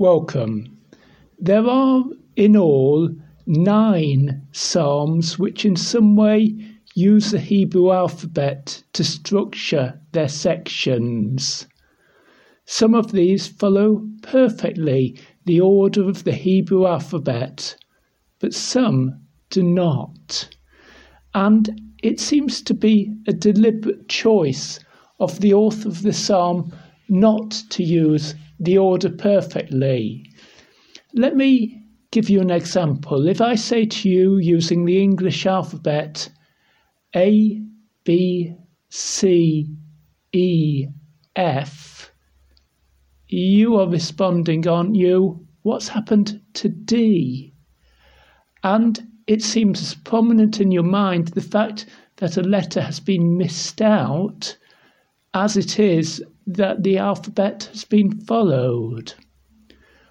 Welcome. There are in all nine Psalms which, in some way, use the Hebrew alphabet to structure their sections. Some of these follow perfectly the order of the Hebrew alphabet, but some do not. And it seems to be a deliberate choice of the author of the psalm not to use the order perfectly. Let me give you an example. If I say to you using the English alphabet A, B, C, E, F, you are responding, aren't you? What's happened to D? And it seems as prominent in your mind the fact that a letter has been missed out as it is that the alphabet has been followed.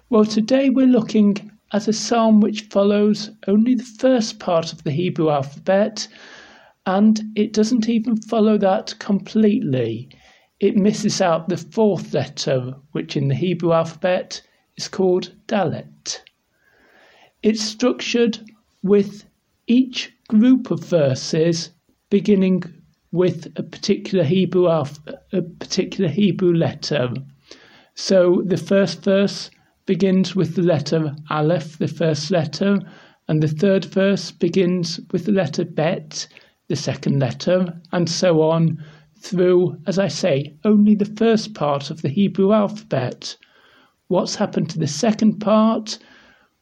Well, today we're looking at a psalm which follows only the first part of the Hebrew alphabet, and it doesn't even follow that completely. It misses out the fourth letter, which in the Hebrew alphabet is called Dalet. It's structured with each group of verses beginning with a particular Hebrew a particular Hebrew letter. So the first verse begins with the letter Aleph, the first letter, and the third verse begins with the letter Bet, the second letter, and so on through, as I say, only the first part of the Hebrew alphabet. What's happened to the second part?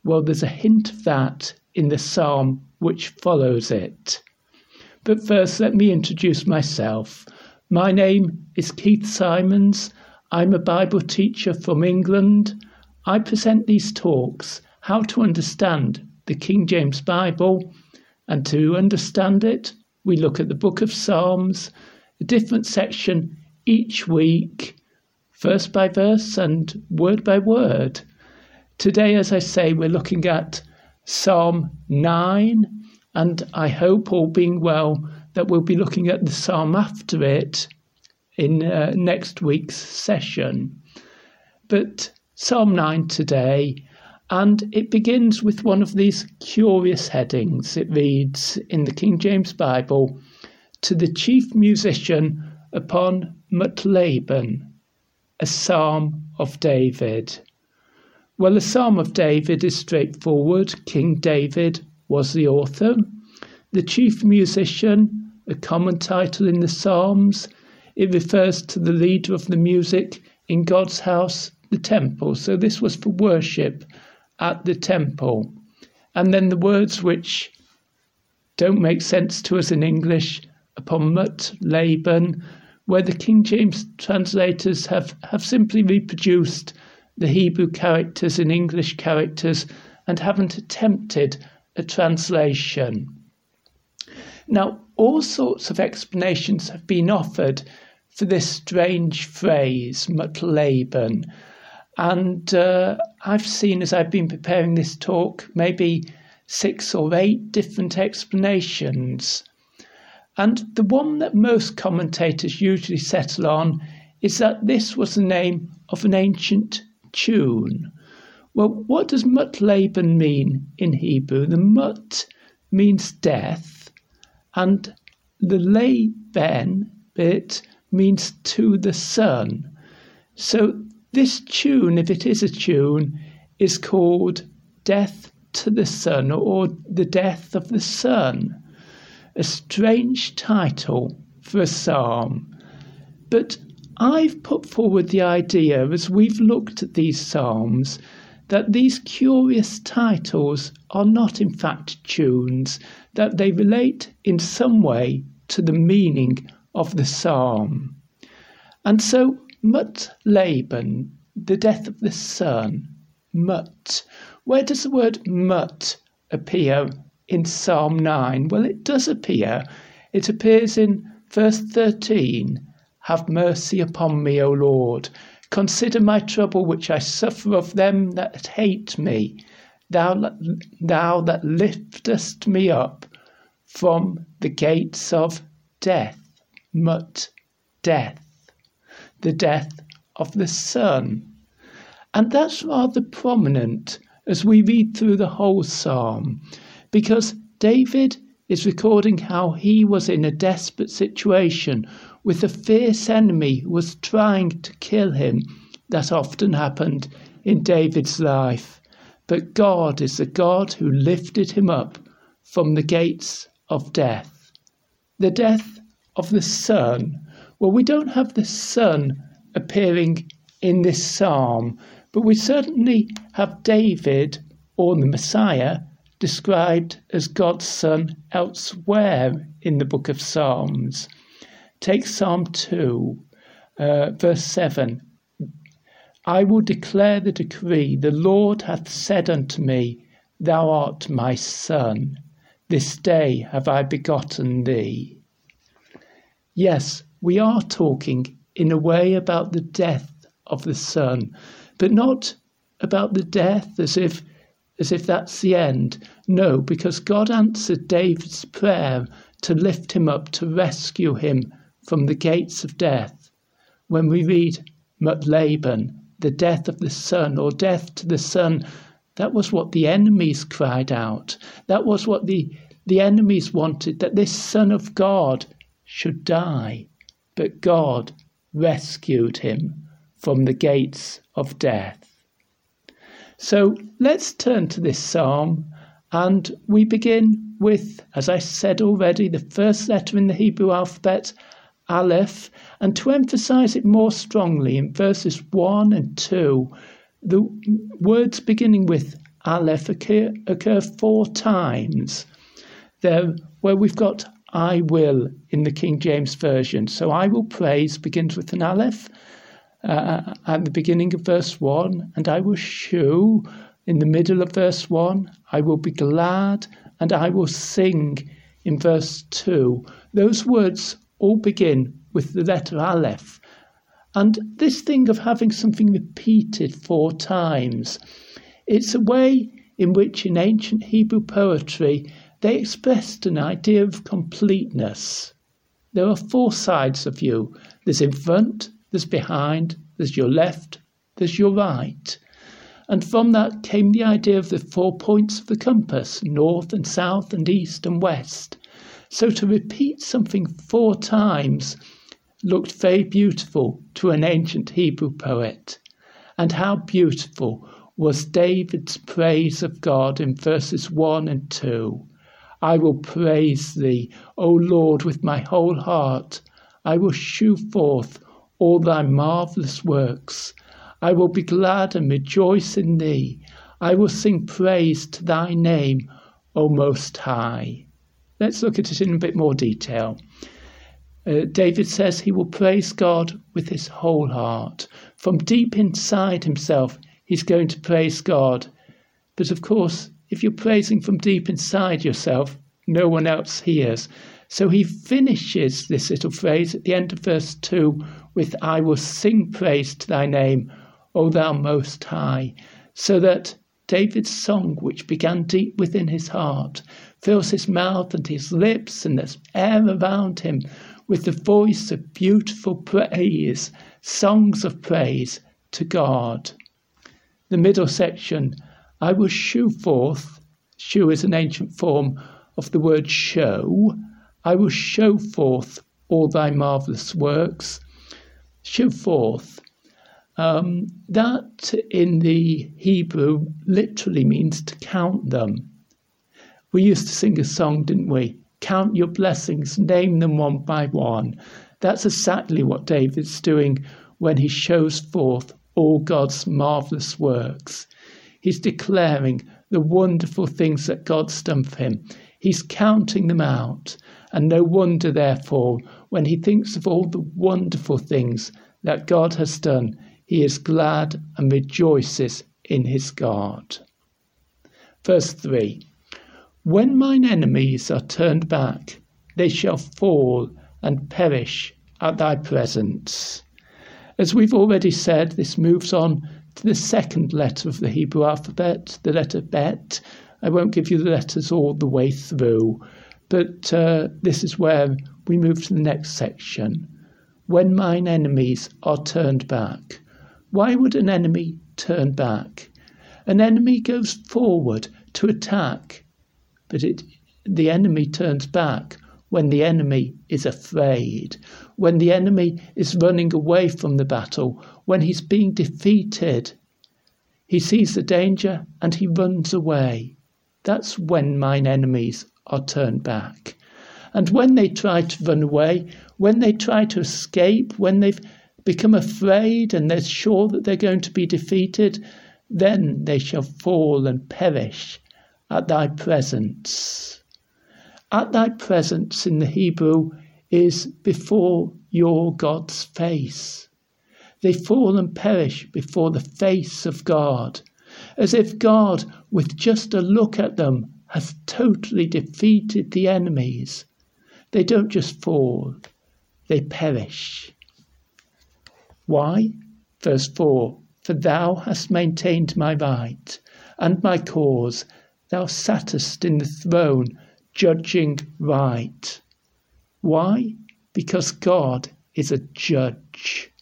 Well, there's a hint of that in the psalm which follows it. But first, let me introduce myself. My name is Keith Simons. I'm a Bible teacher from England. I present these talks, How to Understand the King James Bible. And to understand it, we look at the book of Psalms, a different section each week, verse by verse and word by word. Today, as I say, we're looking at Psalm 9, and I hope, all being well, that we'll be looking at the psalm after it in uh, next week's session. But Psalm 9 today, and it begins with one of these curious headings. It reads in the King James Bible To the chief musician upon Muthlabben, a psalm of David. Well, the Psalm of David is straightforward. King David was the author. The chief musician, a common title in the Psalms, it refers to the leader of the music in God's house, the temple. So this was for worship at the temple. And then the words which don't make sense to us in English upon Muthlabben, where the King James translators have, have simply reproduced the Hebrew characters in English characters and haven't attempted translation. Now, all sorts of explanations have been offered for this strange phrase, Muthlabben, and uh, I've seen as I've been preparing this talk maybe six or eight different explanations. And the one that most commentators usually settle on is that this was the name of an ancient tune. Well, what does Muthlabben mean in Hebrew? The Mut means death, and the Laban bit means to the son. So this tune, if it is a tune, is called Death to the Son or The Death of the Son. A strange title for a psalm. But I've put forward the idea as we've looked at these Psalms that these curious titles are not, in fact, tunes, that they relate in some way to the meaning of the Psalm. And so, Mut Laban, the death of the son, Mut. Where does the word Mut appear in Psalm 9? Well, it does appear. It appears in verse 13 have mercy upon me, O Lord. Consider my trouble which I suffer of them that hate me. Thou, thou that liftest me up from the gates of death, mut, death, the death of the son. And that's rather prominent as we read through the whole psalm, because David is recording how he was in a desperate situation with a fierce enemy who was trying to kill him. That often happened in David's life. But God is the God who lifted him up from the gates of death. The death of the Son. Well, we don't have the Son appearing in this psalm, but we certainly have David or the Messiah described as God's Son elsewhere in the book of Psalms. Take Psalm 2, uh, verse 7. I will declare the decree, the Lord hath said unto me, Thou art my Son. This day have I begotten thee. Yes, we are talking in a way about the death of the Son, but not about the death as if as if that's the end. No, because God answered David's prayer to lift him up, to rescue him from the gates of death. When we read Laban, the death of the son, or death to the son, that was what the enemies cried out. That was what the, the enemies wanted, that this son of God should die. But God rescued him from the gates of death. So let's turn to this psalm and we begin with, as I said already, the first letter in the Hebrew alphabet, Aleph, and to emphasize it more strongly in verses 1 and 2, the words beginning with Aleph occur, occur four times. There, where we've got I will in the King James Version. So I will praise begins with an Aleph, uh, at the beginning of verse 1, and I will shew in the middle of verse 1, I will be glad and I will sing in verse 2. Those words all begin with the letter Aleph. And this thing of having something repeated four times, it's a way in which in ancient Hebrew poetry they expressed an idea of completeness. There are four sides of you there's in front, there's behind, there's your left, there's your right. And from that came the idea of the four points of the compass north and south and east and west. So to repeat something four times looked very beautiful to an ancient Hebrew poet. And how beautiful was David's praise of God in verses 1 and 2. I will praise thee, O Lord, with my whole heart. I will shew forth all thy marvellous works. I will be glad and rejoice in thee. I will sing praise to thy name, O Most High. Let's look at it in a bit more detail. Uh, David says he will praise God with his whole heart. From deep inside himself, he's going to praise God. But of course, if you're praising from deep inside yourself, no one else hears. So he finishes this little phrase at the end of verse 2 with, I will sing praise to thy name, O thou most high, so that David's song, which began deep within his heart, fills his mouth and his lips and the air around him with the voice of beautiful praise, songs of praise to God. The middle section, I will shew forth, shew is an ancient form of the word show, I will show forth all thy marvellous works. Show forth. Um, that in the Hebrew literally means to count them. We used to sing a song, didn't we? Count your blessings, name them one by one. That's exactly what David's doing when he shows forth all God's marvellous works. He's declaring the wonderful things that God's done for him. He's counting them out. And no wonder, therefore, when he thinks of all the wonderful things that God has done, he is glad and rejoices in his God. Verse 3 When mine enemies are turned back, they shall fall and perish at thy presence. As we've already said, this moves on to the second letter of the Hebrew alphabet, the letter Bet, I won't give you the letters all the way through, but uh, this is where we move to the next section. When mine enemies are turned back. Why would an enemy turn back. An enemy goes forward to attack, but it, the enemy turns back when the enemy is afraid, when the enemy is running away from the battle, when he's being defeated. He sees the danger and he runs away. That's when mine enemies are turned back. And when they try to run away, when they try to escape, when they've become afraid and they're sure that they're going to be defeated, then they shall fall and perish at thy presence. At thy presence in the Hebrew is before your God's face. They fall and perish before the face of God, as if God, with just a look at them, has totally defeated the enemies. They don't just fall, they perish. Why? Verse 4 For thou hast maintained my right and my cause, thou sattest in the throne, judging right. Why? Because God is a judge.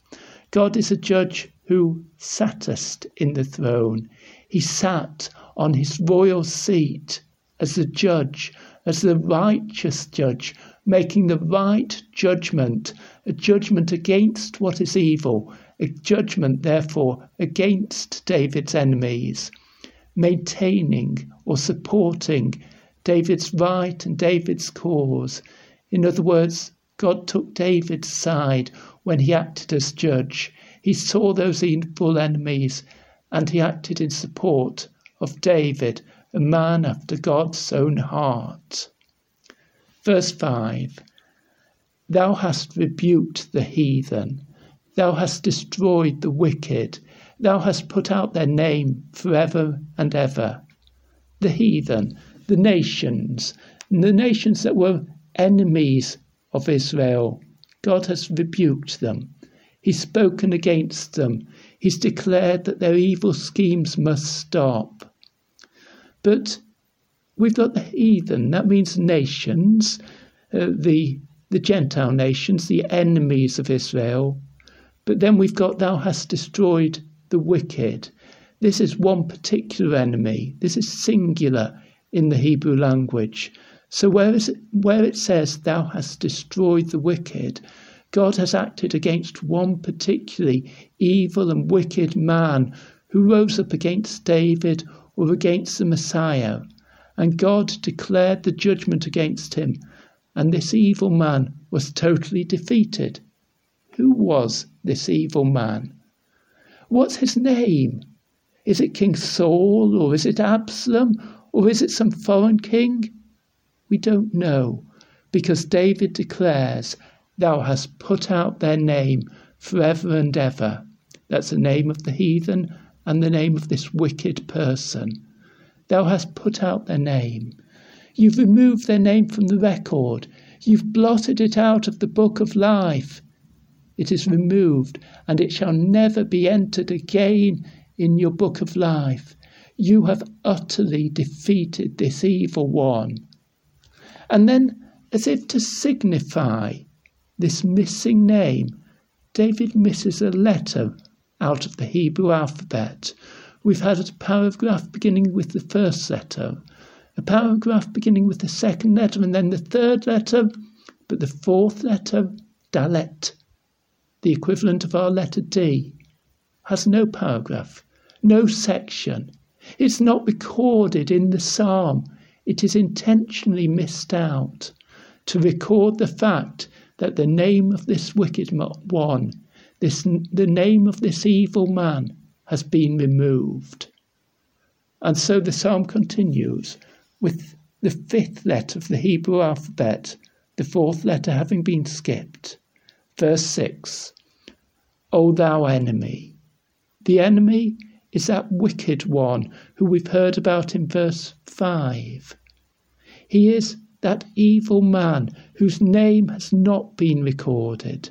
God is a judge who sattest in the throne. He sat on his royal seat as the judge, as the righteous judge, making the right judgment, a judgment against what is evil, a judgment, therefore, against David's enemies, maintaining or supporting David's right and David's cause. In other words, God took David's side when he acted as judge. He saw those evil enemies and he acted in support of David, a man after God's own heart. Verse 5 Thou hast rebuked the heathen, thou hast destroyed the wicked, thou hast put out their name forever and ever. The heathen, the nations, the nations that were enemies of Israel, God has rebuked them. He's spoken against them. He's declared that their evil schemes must stop. But we've got the heathen, that means nations, uh, the, the Gentile nations, the enemies of Israel. But then we've got, Thou hast destroyed the wicked. This is one particular enemy. This is singular in the Hebrew language. So where, is it, where it says, Thou hast destroyed the wicked, God has acted against one particularly evil and wicked man who rose up against David or against the Messiah and God declared the judgment against him, and this evil man was totally defeated. Who was this evil man? What's his name? Is it King Saul, or is it Absalom, or is it some foreign king? We don't know, because David declares, Thou hast put out their name forever and ever. That's the name of the heathen and the name of this wicked person. Thou hast put out their name. You've removed their name from the record. You've blotted it out of the book of life. It is removed, and it shall never be entered again in your book of life. You have utterly defeated this evil one. And then, as if to signify this missing name, David misses a letter out of the Hebrew alphabet we've had a paragraph beginning with the first letter, a paragraph beginning with the second letter, and then the third letter, but the fourth letter, Dalet, the equivalent of our letter D, has no paragraph, no section. It's not recorded in the psalm. It is intentionally missed out to record the fact that the name of this wicked one, this, the name of this evil man, has been removed. And so the psalm continues with the fifth letter of the Hebrew alphabet, the fourth letter having been skipped. Verse 6 O thou enemy. The enemy is that wicked one who we've heard about in verse 5. He is that evil man whose name has not been recorded.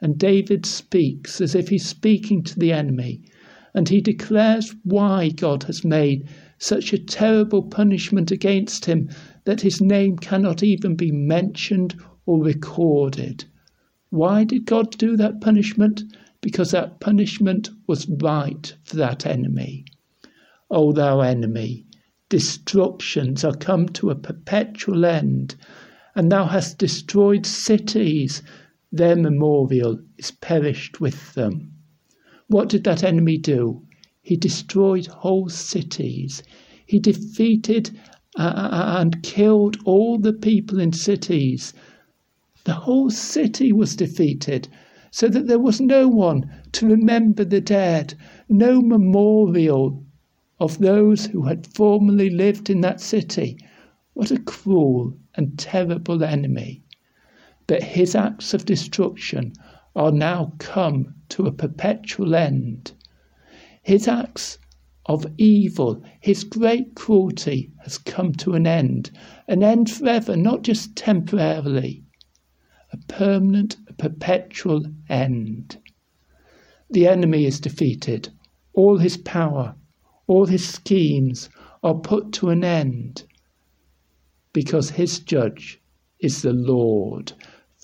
And David speaks as if he's speaking to the enemy and he declares why God has made such a terrible punishment against him that his name cannot even be mentioned or recorded. Why did God do that punishment? because that punishment was right for that enemy. O thou enemy, destructions are come to a perpetual end, and thou hast destroyed cities, their memorial is perished with them. What did that enemy do? He destroyed whole cities. He defeated uh, and killed all the people in cities. The whole city was defeated, so that there was no one to remember the dead, no memorial of those who had formerly lived in that city. What a cruel and terrible enemy! But his acts of destruction are now come to a perpetual end. His acts of evil, his great cruelty has come to an end, an end forever, not just temporarily, a permanent, a perpetual end. The enemy is defeated, all his power, all his schemes are put to an end because his judge is the Lord.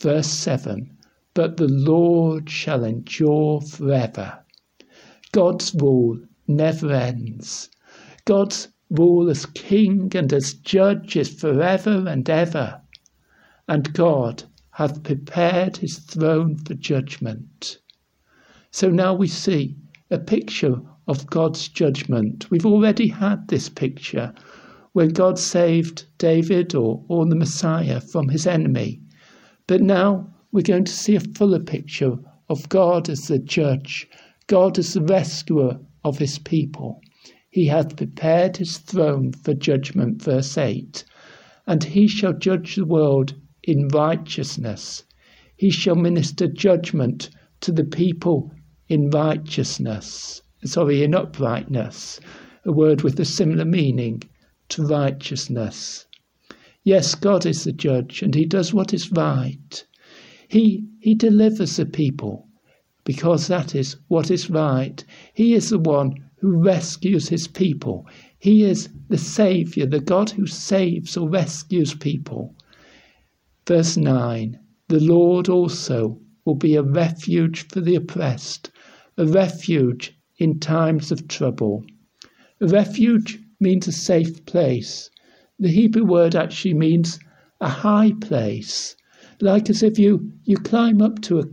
Verse 7 but the Lord shall endure forever. God's rule never ends. God's rule as king and as judge is forever and ever. And God hath prepared his throne for judgment. So now we see a picture of God's judgment. We've already had this picture when God saved David or, or the Messiah from his enemy. But now we're going to see a fuller picture of God as the judge, God as the rescuer of his people. He hath prepared his throne for judgment, verse 8, and he shall judge the world in righteousness. He shall minister judgment to the people in righteousness, sorry, in uprightness, a word with a similar meaning to righteousness. Yes, God is the judge, and he does what is right. He, he delivers the people because that is what is right. He is the one who rescues his people. He is the Saviour, the God who saves or rescues people. Verse 9 The Lord also will be a refuge for the oppressed, a refuge in times of trouble. A refuge means a safe place. The Hebrew word actually means a high place like as if you, you climb up to a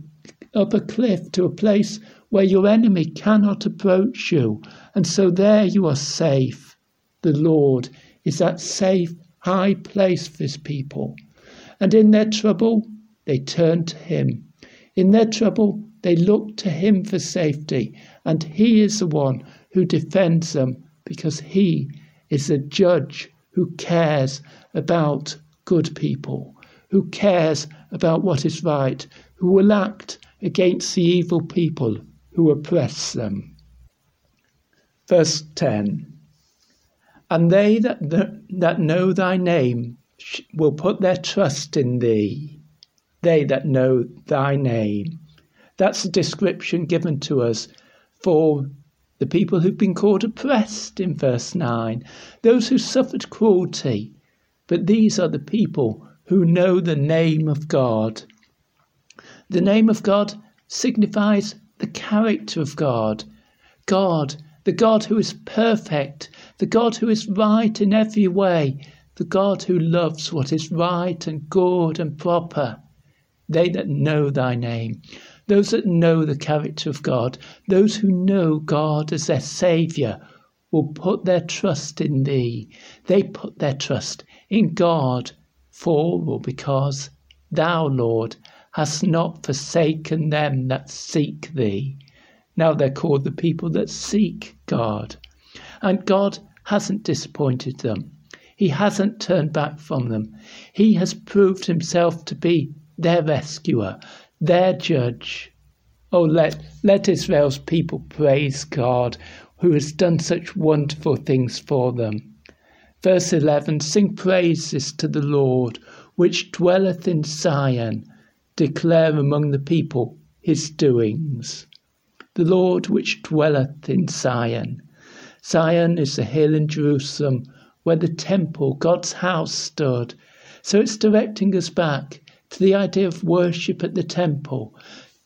up a cliff to a place where your enemy cannot approach you, and so there you are safe. The Lord is that safe, high place for his people. And in their trouble, they turn to him. In their trouble, they look to him for safety, and he is the one who defends them because he is the judge who cares about good people who cares about what is right, who will act against the evil people who oppress them. Verse 10 And they that, that know thy name will put their trust in thee. They that know thy name. That's the description given to us for the people who've been called oppressed in verse 9, those who suffered cruelty. But these are the people who know the name of God. The name of God signifies the character of God. God, the God who is perfect, the God who is right in every way, the God who loves what is right and good and proper. They that know thy name, those that know the character of God, those who know God as their Saviour, will put their trust in thee. They put their trust in God for or because thou, Lord, hast not forsaken them that seek thee. Now they're called the people that seek God. And God hasn't disappointed them. He hasn't turned back from them. He has proved himself to be their rescuer, their judge. Oh, let, let Israel's people praise God, who has done such wonderful things for them. Verse 11 Sing praises to the Lord, which dwelleth in Zion, declare among the people his doings. The Lord which dwelleth in Zion. Zion is the hill in Jerusalem where the temple, God's house, stood. So it's directing us back to the idea of worship at the temple.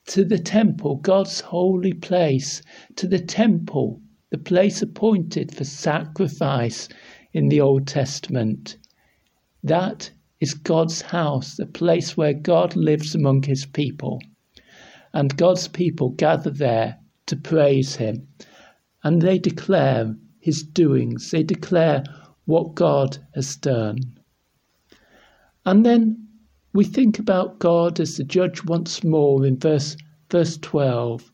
to the temple, God's holy place, to the temple, the place appointed for sacrifice in the Old Testament. That is God's house, the place where God lives among his people. And God's people gather there to praise him. And they declare his doings, they declare what God has done. And then we think about God as the judge once more in verse, verse 12.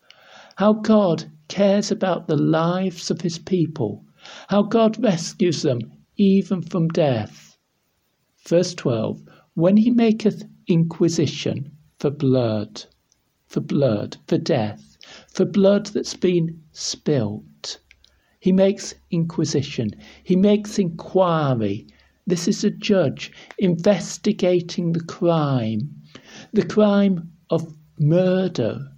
How God cares about the lives of his people, how God rescues them even from death. Verse 12 When he maketh inquisition for blood, for blood, for death, for blood that's been spilt. He makes inquisition, he makes inquiry, this is a judge investigating the crime, the crime of murder.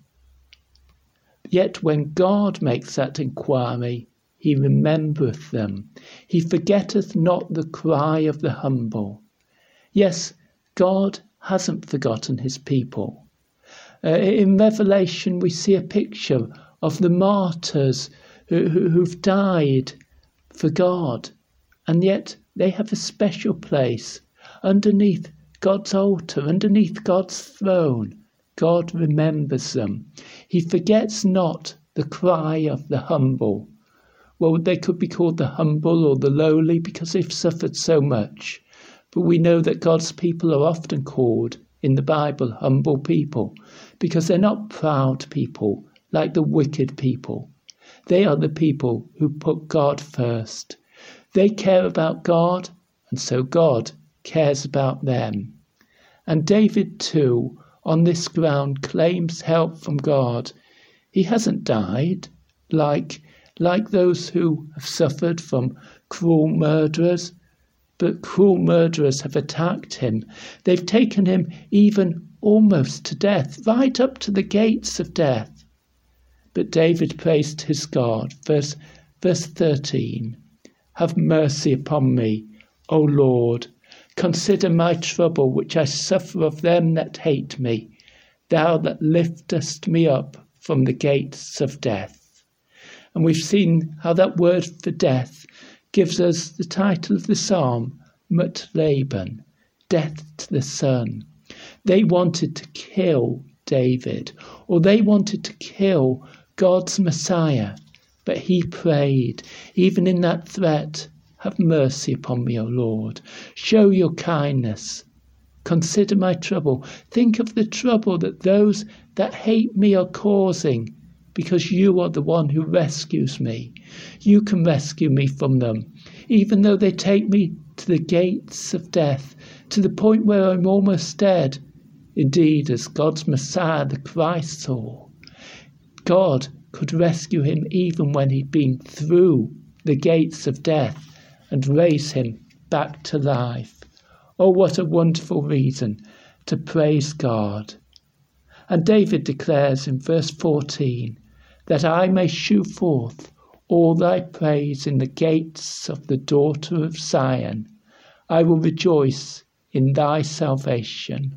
Yet when God makes that inquiry, he remembereth them. He forgetteth not the cry of the humble. Yes, God hasn't forgotten his people. Uh, in Revelation, we see a picture of the martyrs who, who, who've died for God, and yet they have a special place underneath God's altar, underneath God's throne. God remembers them. He forgets not the cry of the humble. Well, they could be called the humble or the lowly because they've suffered so much. But we know that God's people are often called in the Bible humble people because they're not proud people like the wicked people. They are the people who put God first. They care about God, and so God cares about them. And David, too, on this ground, claims help from God. He hasn't died like, like those who have suffered from cruel murderers, but cruel murderers have attacked him. They've taken him even almost to death, right up to the gates of death. But David praised his God. Verse, verse 13 have mercy upon me, O Lord. Consider my trouble which I suffer of them that hate me, thou that liftest me up from the gates of death. And we've seen how that word for death gives us the title of the psalm, Muthlabben, death to the son. They wanted to kill David, or they wanted to kill God's Messiah. But he prayed, even in that threat, Have mercy upon me, O Lord. Show your kindness. Consider my trouble. Think of the trouble that those that hate me are causing, because you are the one who rescues me. You can rescue me from them, even though they take me to the gates of death, to the point where I'm almost dead. Indeed, as God's Messiah, the Christ saw, God could rescue him even when he'd been through the gates of death and raise him back to life. Oh, what a wonderful reason to praise God. And David declares in verse 14 that I may shew forth all thy praise in the gates of the daughter of Zion. I will rejoice in thy salvation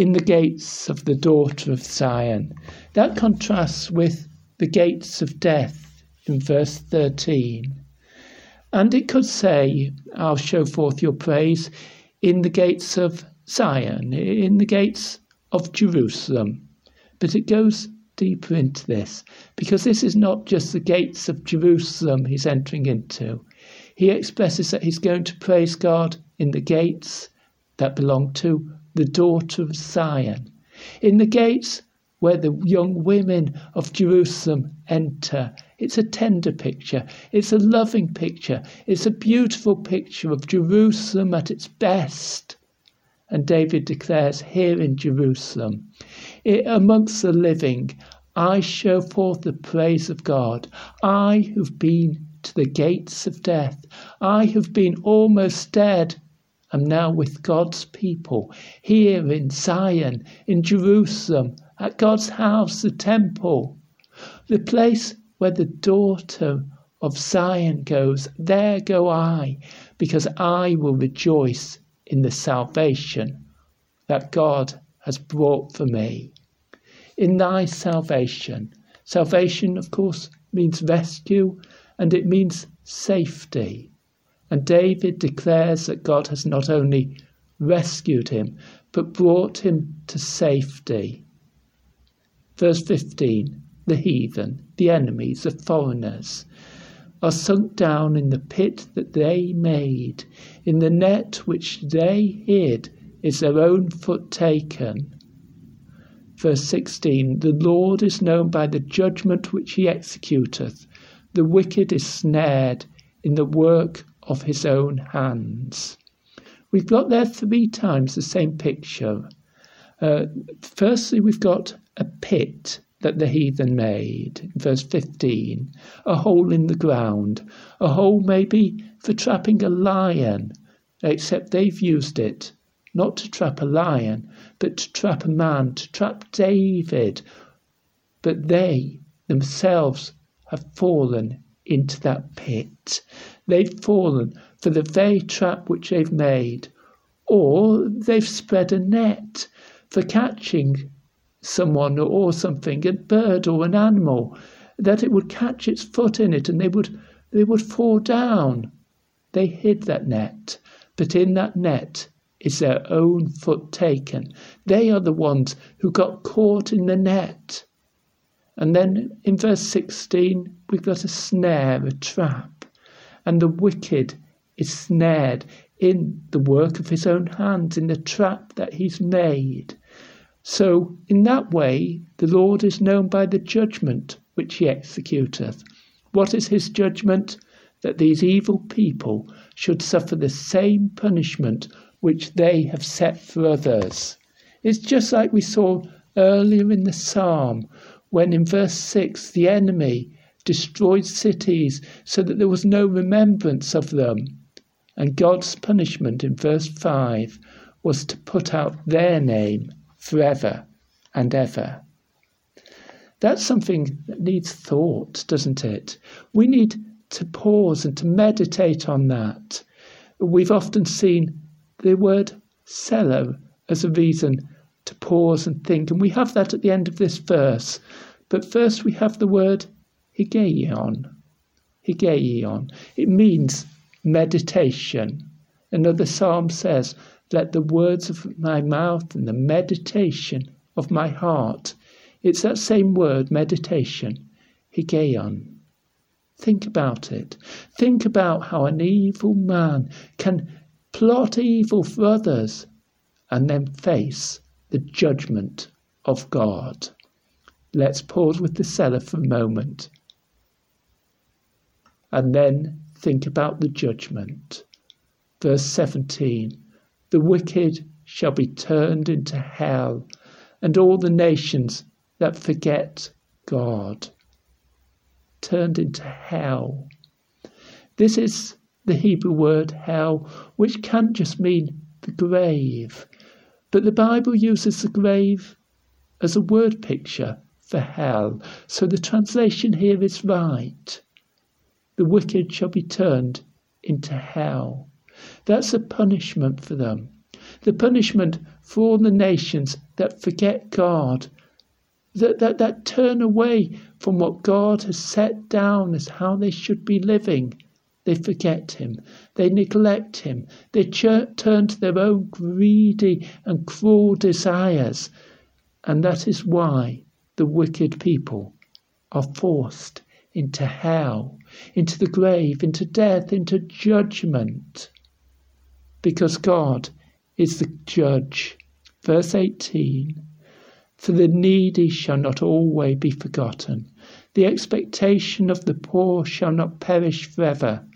in the gates of the daughter of Zion. That contrasts with the gates of death in verse 13. And it could say, I'll show forth your praise in the gates of Zion, in the gates of Jerusalem. But it goes deeper into this because this is not just the gates of Jerusalem he's entering into. He expresses that he's going to praise God in the gates that belong to the daughter of Zion, in the gates where the young women of Jerusalem enter. It's a tender picture. It's a loving picture. It's a beautiful picture of Jerusalem at its best. And David declares here in Jerusalem, it, amongst the living, I show forth the praise of God. I who've been to the gates of death, I who've been almost dead, am now with God's people here in Zion, in Jerusalem, at God's house, the temple, the place where the daughter of Zion goes, there go I, because I will rejoice in the salvation that God has brought for me. in thy salvation. Salvation, of course, means rescue and it means safety. And David declares that God has not only rescued him, but brought him to safety. Verse 15 The heathen, the enemies, the foreigners, are sunk down in the pit that they made. In the net which they hid is their own foot taken. Verse 16 The Lord is known by the judgment which he executeth. The wicked is snared in the work of his own hands. We've got there three times the same picture. Uh, firstly, we've got a pit that the heathen made. Verse 15 a hole in the ground, a hole maybe for trapping a lion, except they've used it not to trap a lion, but to trap a man, to trap David. But they themselves have fallen into that pit. They've fallen for the very trap which they've made, or they've spread a net for catching someone or something, a bird or an animal, that it would catch its foot in it and they would they would fall down. They hid that net, but in that net is their own foot taken. They are the ones who got caught in the net. And then in verse 16, we've got a snare, a trap, and the wicked is snared in the work of his own hands, in the trap that he's made. So, in that way, the Lord is known by the judgment which he executeth. What is his judgment? That these evil people should suffer the same punishment which they have set for others. It's just like we saw earlier in the psalm when in verse 6 the enemy destroyed cities so that there was no remembrance of them. And God's punishment in verse 5 was to put out their name forever and ever. That's something that needs thought, doesn't it? We need to pause and to meditate on that. We've often seen the word Selah as a reason to pause and think, and we have that at the end of this verse. But first we have the word Higgaion. Higgaion. It means meditation. Another psalm says, Let the words of my mouth and the meditation of my heart. It's that same word, meditation, Higgaion. Think about it. Think about how an evil man can plot evil for others and then face the judgment of God. Let's pause with the Selah for a moment and then think about the judgment. Verse 17 The wicked shall be turned into hell, and all the nations that forget God. Turned into hell. This is the Hebrew word hell, which can't just mean the grave, but the Bible uses the grave as a word picture for hell. So the translation here is right. The wicked shall be turned into hell. That's a punishment for them. The punishment for all the nations that forget God, that, that, that turn away from what God has set down as how they should be living. They forget Him. They neglect Him. They turn to their own greedy and cruel desires. And that is why the wicked people are forced into hell, into the grave, into death, into judgment, because God is the judge. Verse 18 For the needy shall not always be forgotten, the expectation of the poor shall not perish forever.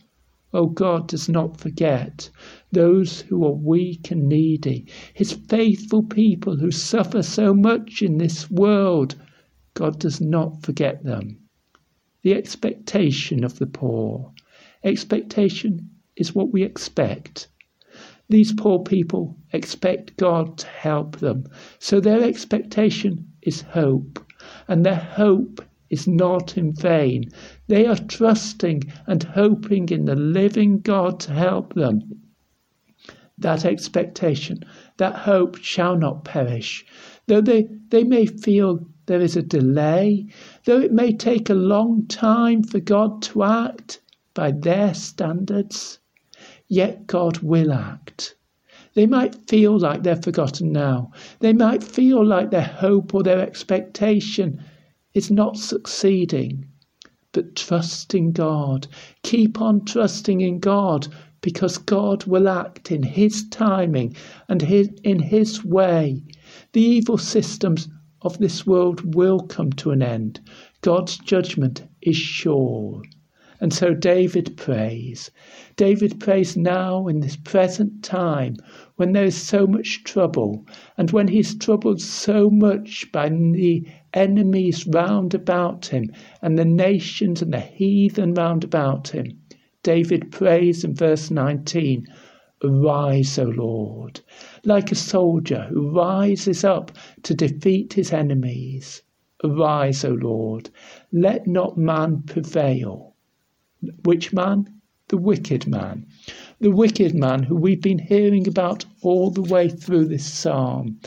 O God does not forget those who are weak and needy, his faithful people who suffer so much in this world God does not forget them. The expectation of the poor. Expectation is what we expect. These poor people expect God to help them. So their expectation is hope. And their hope is not in vain. They are trusting and hoping in the living God to help them. That expectation, that hope shall not perish. Though they, they may feel there is a delay, though it may take a long time for God to act by their standards, yet God will act. They might feel like they're forgotten now. They might feel like their hope or their expectation is not succeeding. But trust in God. Keep on trusting in God because God will act in His timing and his, in His way. The evil systems of this world will come to an end. God's judgment is sure. And so David prays. David prays now in this present time when there is so much trouble and when he is troubled so much by the enemies round about him and the nations and the heathen round about him. David prays in verse 19, Arise, O Lord, like a soldier who rises up to defeat his enemies. Arise, O Lord, let not man prevail. Which man? The wicked man. The wicked man who we've been hearing about all the way through this psalm.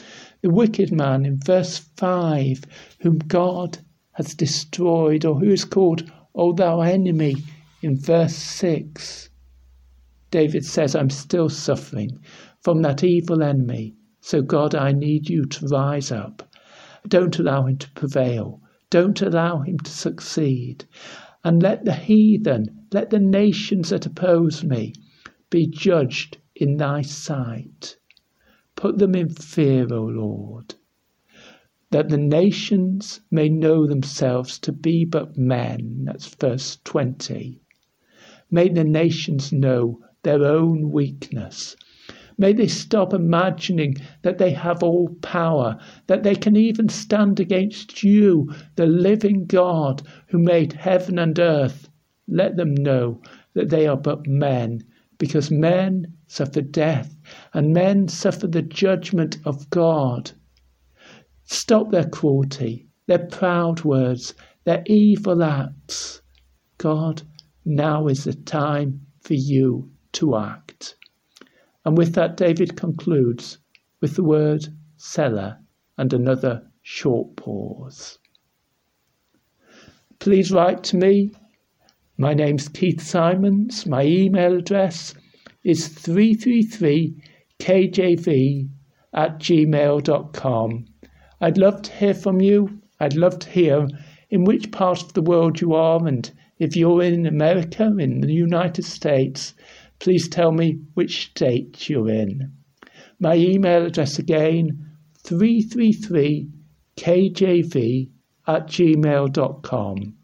The wicked man in verse 5, whom God has destroyed, or who is called, O thou enemy, in verse 6. David says, I'm still suffering from that evil enemy. So, God, I need you to rise up. Don't allow him to prevail. Don't allow him to succeed and let the heathen, let the nations that oppose me, be judged in thy sight. Put them in fear, O Lord, that the nations may know themselves to be but men. That's verse 20. May the nations know their own weakness May they stop imagining that they have all power, that they can even stand against you, the living God who made heaven and earth. Let them know that they are but men, because men suffer death and men suffer the judgment of God. Stop their cruelty, their proud words, their evil acts. God, now is the time for you to act. And with that, David concludes with the word Selah and another short pause. Please write to me. My name's Keith Simons. My email address is 333kjv at gmail.com. I'd love to hear from you. I'd love to hear in which part of the world you are and if you're in America, in the United States, please tell me which state you're in. My email address again, 333kjv at gmail.com.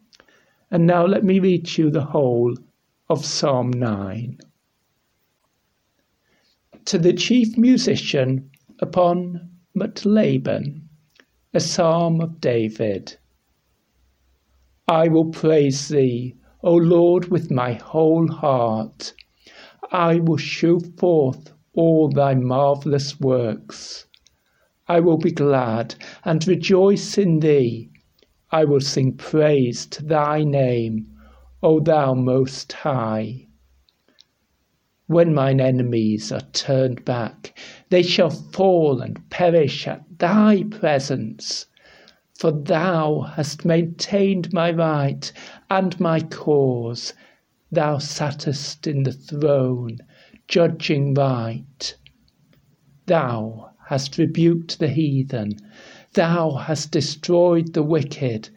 And now let me read you the whole of Psalm 9. To the chief musician upon Muthlabben, a psalm of David. I will praise thee, O Lord, with my whole heart. I will shew forth all thy marvellous works. I will be glad and rejoice in thee. I will sing praise to thy name, O thou most high. When mine enemies are turned back, they shall fall and perish at thy presence. For thou hast maintained my right and my cause thou sattest in the throne, judging right. Thou hast rebuked the heathen, thou hast destroyed the wicked,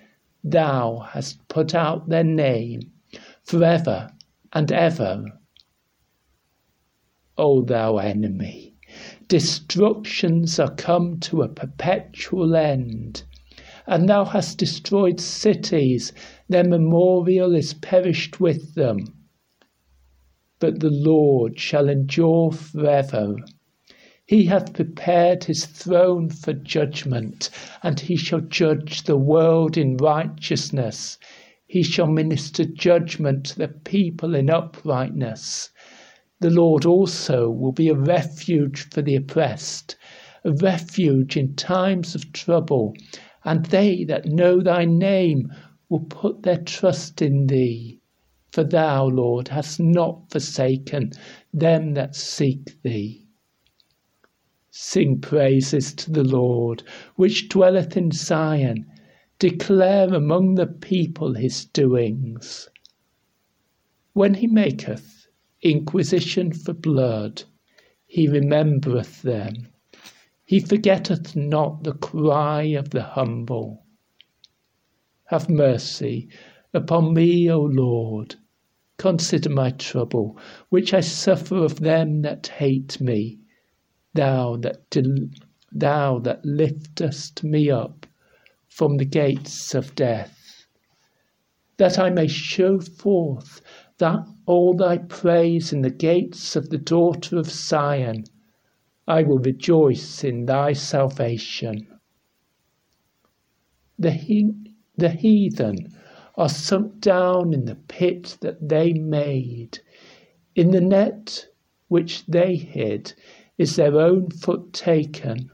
thou hast put out their name for ever and ever. O thou enemy, destructions are come to a perpetual end and thou hast destroyed cities, their memorial is perished with them. But the Lord shall endure forever. He hath prepared his throne for judgment, and he shall judge the world in righteousness. He shall minister judgment to the people in uprightness. The Lord also will be a refuge for the oppressed, a refuge in times of trouble and they that know thy name will put their trust in thee. For thou, Lord, hast not forsaken them that seek thee. Sing praises to the Lord, which dwelleth in Zion. declare among the people his doings. When he maketh inquisition for blood, he remembereth them. He forgetteth not the cry of the humble. Have mercy upon me, O Lord. Consider my trouble, which I suffer of them that hate me. Thou that, del- thou that liftest me up from the gates of death, that I may show forth that all thy praise in the gates of the daughter of Zion. I will rejoice in thy salvation. The, he- the heathen are sunk down in the pit that they made. In the net which they hid is their own foot taken.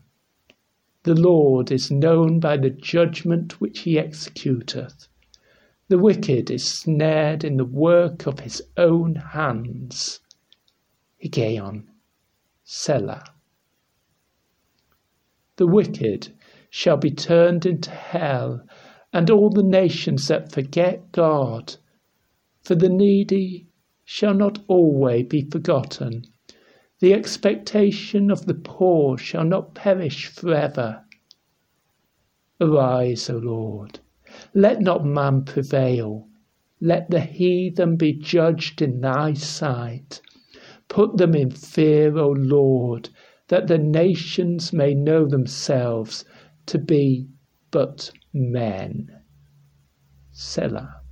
The Lord is known by the judgment which he executeth. The wicked is snared in the work of his own hands. Higgaion, Selah. The wicked shall be turned into hell, and all the nations that forget God. For the needy shall not always be forgotten. The expectation of the poor shall not perish forever. Arise, O Lord. Let not man prevail. Let the heathen be judged in thy sight. Put them in fear, O Lord, that the nations may know themselves to be but men. Selah.